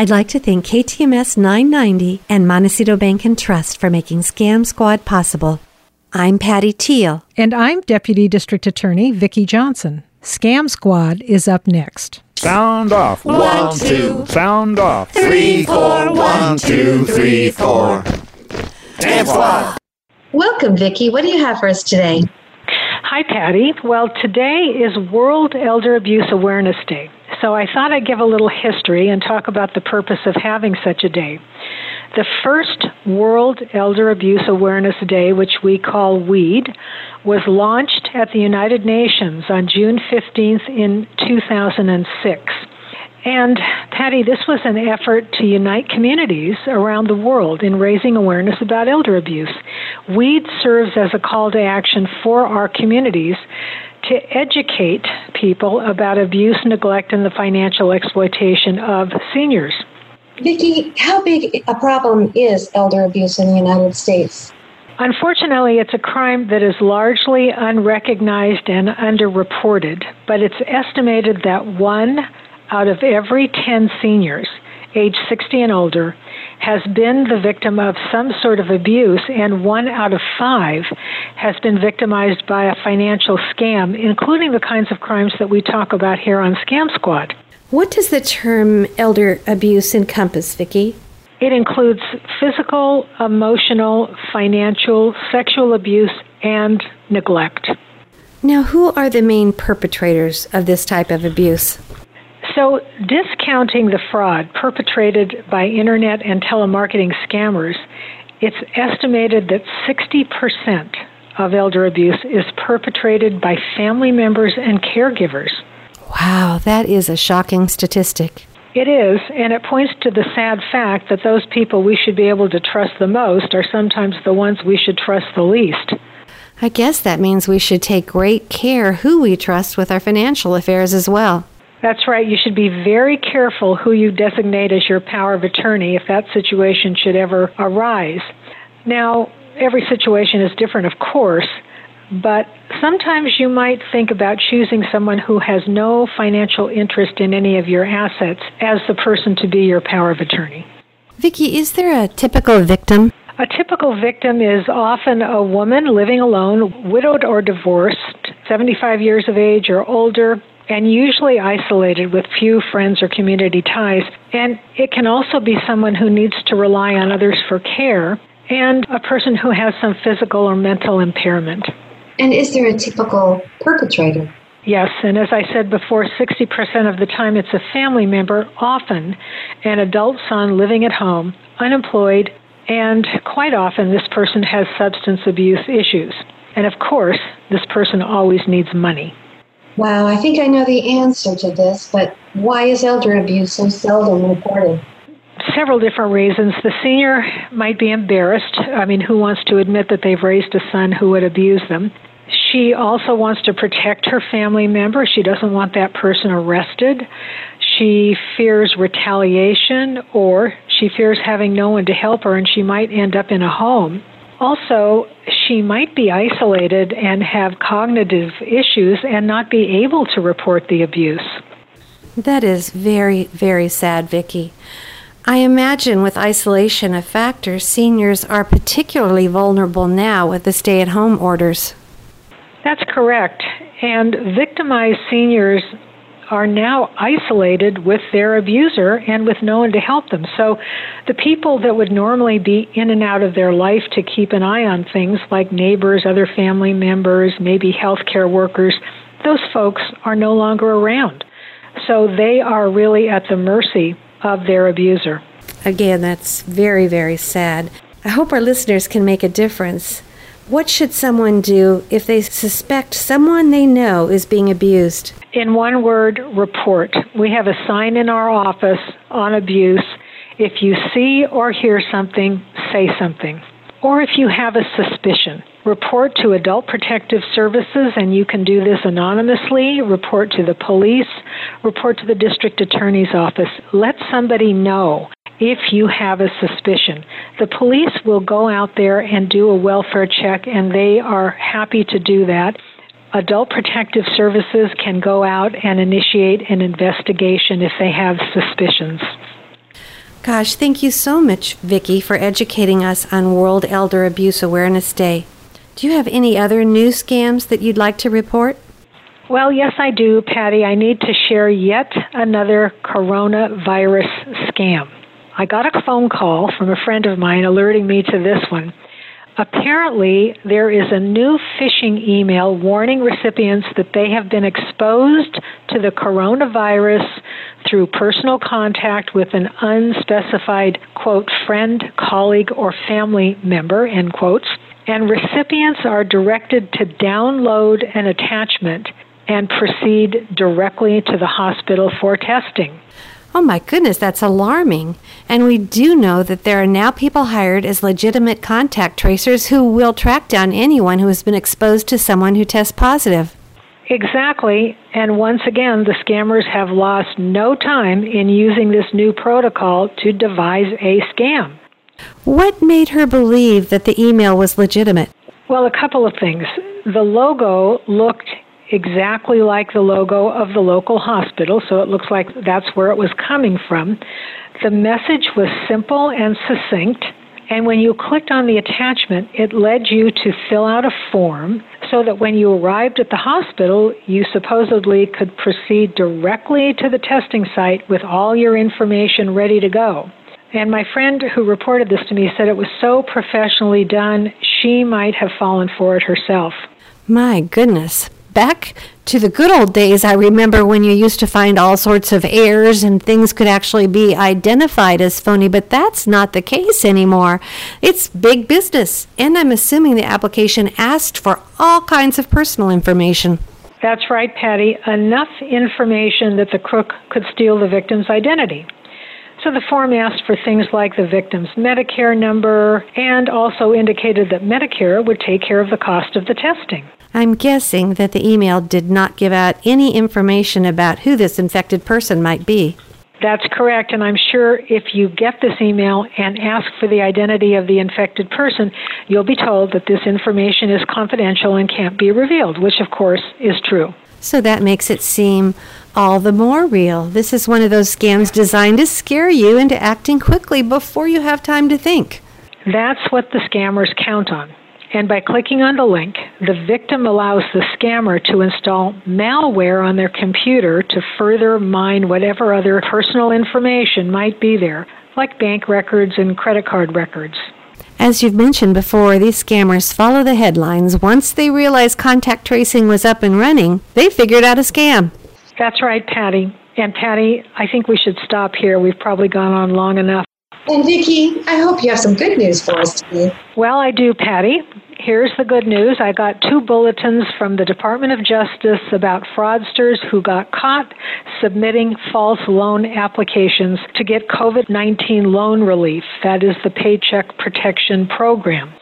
I'd like to thank KTMS 990 and Montecito Bank and Trust for making Scam Squad possible. I'm Patty Teal. And I'm Deputy District Attorney Vicki Johnson. Scam Squad is up next. Sound off. One, two. Sound off. Three, four. One, two, three, four. Scam Squad. Welcome, Vicki. What do you have for us today? Hi, Patty. Well, today is World Elder Abuse Awareness Day. So I thought I'd give a little history and talk about the purpose of having such a day. The first World Elder Abuse Awareness Day, which we call WEAAD, was launched at the United Nations on June 15th in 2006. And Patty, this was an effort to unite communities around the world in raising awareness about elder abuse. WEAAD serves as a call to action for our communities to educate people about abuse, neglect, and the financial exploitation of seniors. Vicki, how big a problem is elder abuse in the United States? Unfortunately, it's a crime that is largely unrecognized and underreported, but it's estimated that one out of every 10 seniors age 60 and older has been the victim of some sort of abuse, and one out of five has been victimized by a financial scam, including the kinds of crimes that we talk about here on Scam Squad. What does the term elder abuse encompass, Vicki? It includes physical, emotional, financial, sexual abuse, and neglect. Now, who are the main perpetrators of this type of abuse? So, discounting the fraud perpetrated by internet and telemarketing scammers, it's estimated that 60% of elder abuse is perpetrated by family members and caregivers. Wow, that is a shocking statistic. It is, and it points to the sad fact that those people we should be able to trust the most are sometimes the ones we should trust the least. I guess that means we should take great care who we trust with our financial affairs as well. That's right. You should be very careful who you designate as your power of attorney if that situation should ever arise. Now, every situation is different, of course, but sometimes you might think about choosing someone who has no financial interest in any of your assets as the person to be your power of attorney. Vicki, is there a typical victim? A typical victim is often a woman living alone, widowed or divorced, 75 years of age or older, and usually isolated with few friends or community ties. And it can also be someone who needs to rely on others for care and a person who has some physical or mental impairment. And is there a typical perpetrator? Yes, and as I said before, 60% of the time it's a family member, often an adult son living at home, unemployed, and quite often this person has substance abuse issues. And of course, this person always needs money. Wow, I think I know the answer to this, but why is elder abuse so seldom reported? Several different reasons. The senior might be embarrassed. I mean, who wants to admit that they've raised a son who would abuse them? She also wants to protect her family member. She doesn't want that person arrested. She fears retaliation or she fears having no one to help her and she might end up in a home. Also, she might be isolated and have cognitive issues and not be able to report the abuse. That is very, very sad, Vicki. I imagine with isolation a factor, seniors are particularly vulnerable now with the stay at home orders. That's correct. And victimized seniors are now isolated with their abuser and with no one to help them. So the people that would normally be in and out of their life to keep an eye on things, like neighbors, other family members, maybe healthcare workers, those folks are no longer around. So they are really at the mercy of their abuser. Again, that's very, very sad. I hope our listeners can make a difference. What should someone do if they suspect someone they know is being abused? In one word, report. We have a sign in our office on abuse. If you see or hear something, say something. Or if you have a suspicion, report to Adult Protective Services, and you can do this anonymously. Report to the police, report to the district attorney's office. Let somebody know if you have a suspicion. The police will go out there and do a welfare check, and they are happy to do that. Adult Protective Services can go out and initiate an investigation if they have suspicions. Gosh, thank you so much, Vicki, for educating us on World Elder Abuse Awareness Day. Do you have any other new scams that you'd like to report? Well, yes, I do, Patty. I need to share yet another coronavirus scam. I got a phone call from a friend of mine alerting me to this one. Apparently, there is a new phishing email warning recipients that they have been exposed to the coronavirus through personal contact with an unspecified, quote, friend, colleague, or family member, end quotes. And recipients are directed to download an attachment and proceed directly to the hospital for testing. Oh my goodness, that's alarming. And we do know that there are now people hired as legitimate contact tracers who will track down anyone who has been exposed to someone who tests positive. Exactly. And once again, the scammers have lost no time in using this new protocol to devise a scam. What made her believe that the email was legitimate? Well, a couple of things. The logo looked exactly like the logo of the local hospital, so it looks like that's where it was coming from. The message was simple and succinct, and when you clicked on the attachment, it led you to fill out a form so that when you arrived at the hospital, you supposedly could proceed directly to the testing site with all your information ready to go. And my friend who reported this to me said it was so professionally done, she might have fallen for it herself. My goodness back to the good old days, I remember when you used to find all sorts of errors and things could actually be identified as phony, but that's not the case anymore. It's big business, and I'm assuming the application asked for all kinds of personal information. That's right, Patty. Enough information that the crook could steal the victim's identity. So the form asked for things like the victim's Medicare number and also indicated that Medicare would take care of the cost of the testing. I'm guessing that the email did not give out any information about who this infected person might be. That's correct, and I'm sure if you get this email and ask for the identity of the infected person, you'll be told that this information is confidential and can't be revealed, which of course is true. So that makes it seem all the more real. This is one of those scams designed to scare you into acting quickly before you have time to think. That's what the scammers count on. And by clicking on the link, the victim allows the scammer to install malware on their computer to further mine whatever other personal information might be there, like bank records and credit card records. As you've mentioned before, these scammers follow the headlines. Once they realized contact tracing was up and running, they figured out a scam. That's right, Patty. And Patty, I think we should stop here. We've probably gone on long enough. And Vicki, I hope you have some good news for us today. Well, I do, Patty. Here's the good news. I got two bulletins from the Department of Justice about fraudsters who got caught submitting false loan applications to get COVID 19 loan relief. That is the Paycheck Protection Program.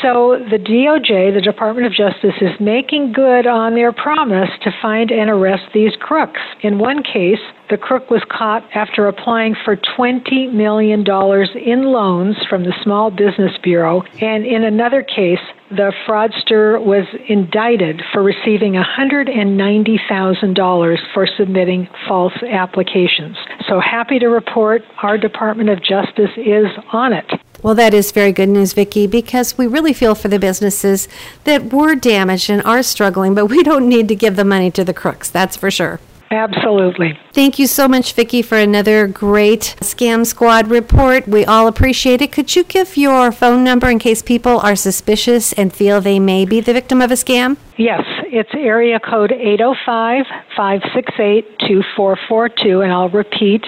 So the DOJ, the Department of Justice, is making good on their promise to find and arrest these crooks. In one case, the crook was caught after applying for $20 million in loans from the Small Business Bureau. And in another case, the fraudster was indicted for receiving $190,000 for submitting false applications. So happy to report our Department of Justice is on it. Well, that is very good news, Vicki, because we really feel for the businesses that were damaged and are struggling, but we don't need to give the money to the crooks, that's for sure. Absolutely. Thank you so much, Vicki, for another great Scam Squad report. We all appreciate it. Could you give your phone number in case people are suspicious and feel they may be the victim of a scam? Yes, it's area code 805 568 2442, and I'll repeat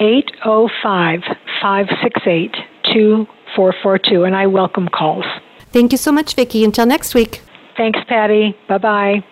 805 568 2442, and I welcome calls. Thank you so much, Vicki. Until next week. Thanks, Patty. Bye bye.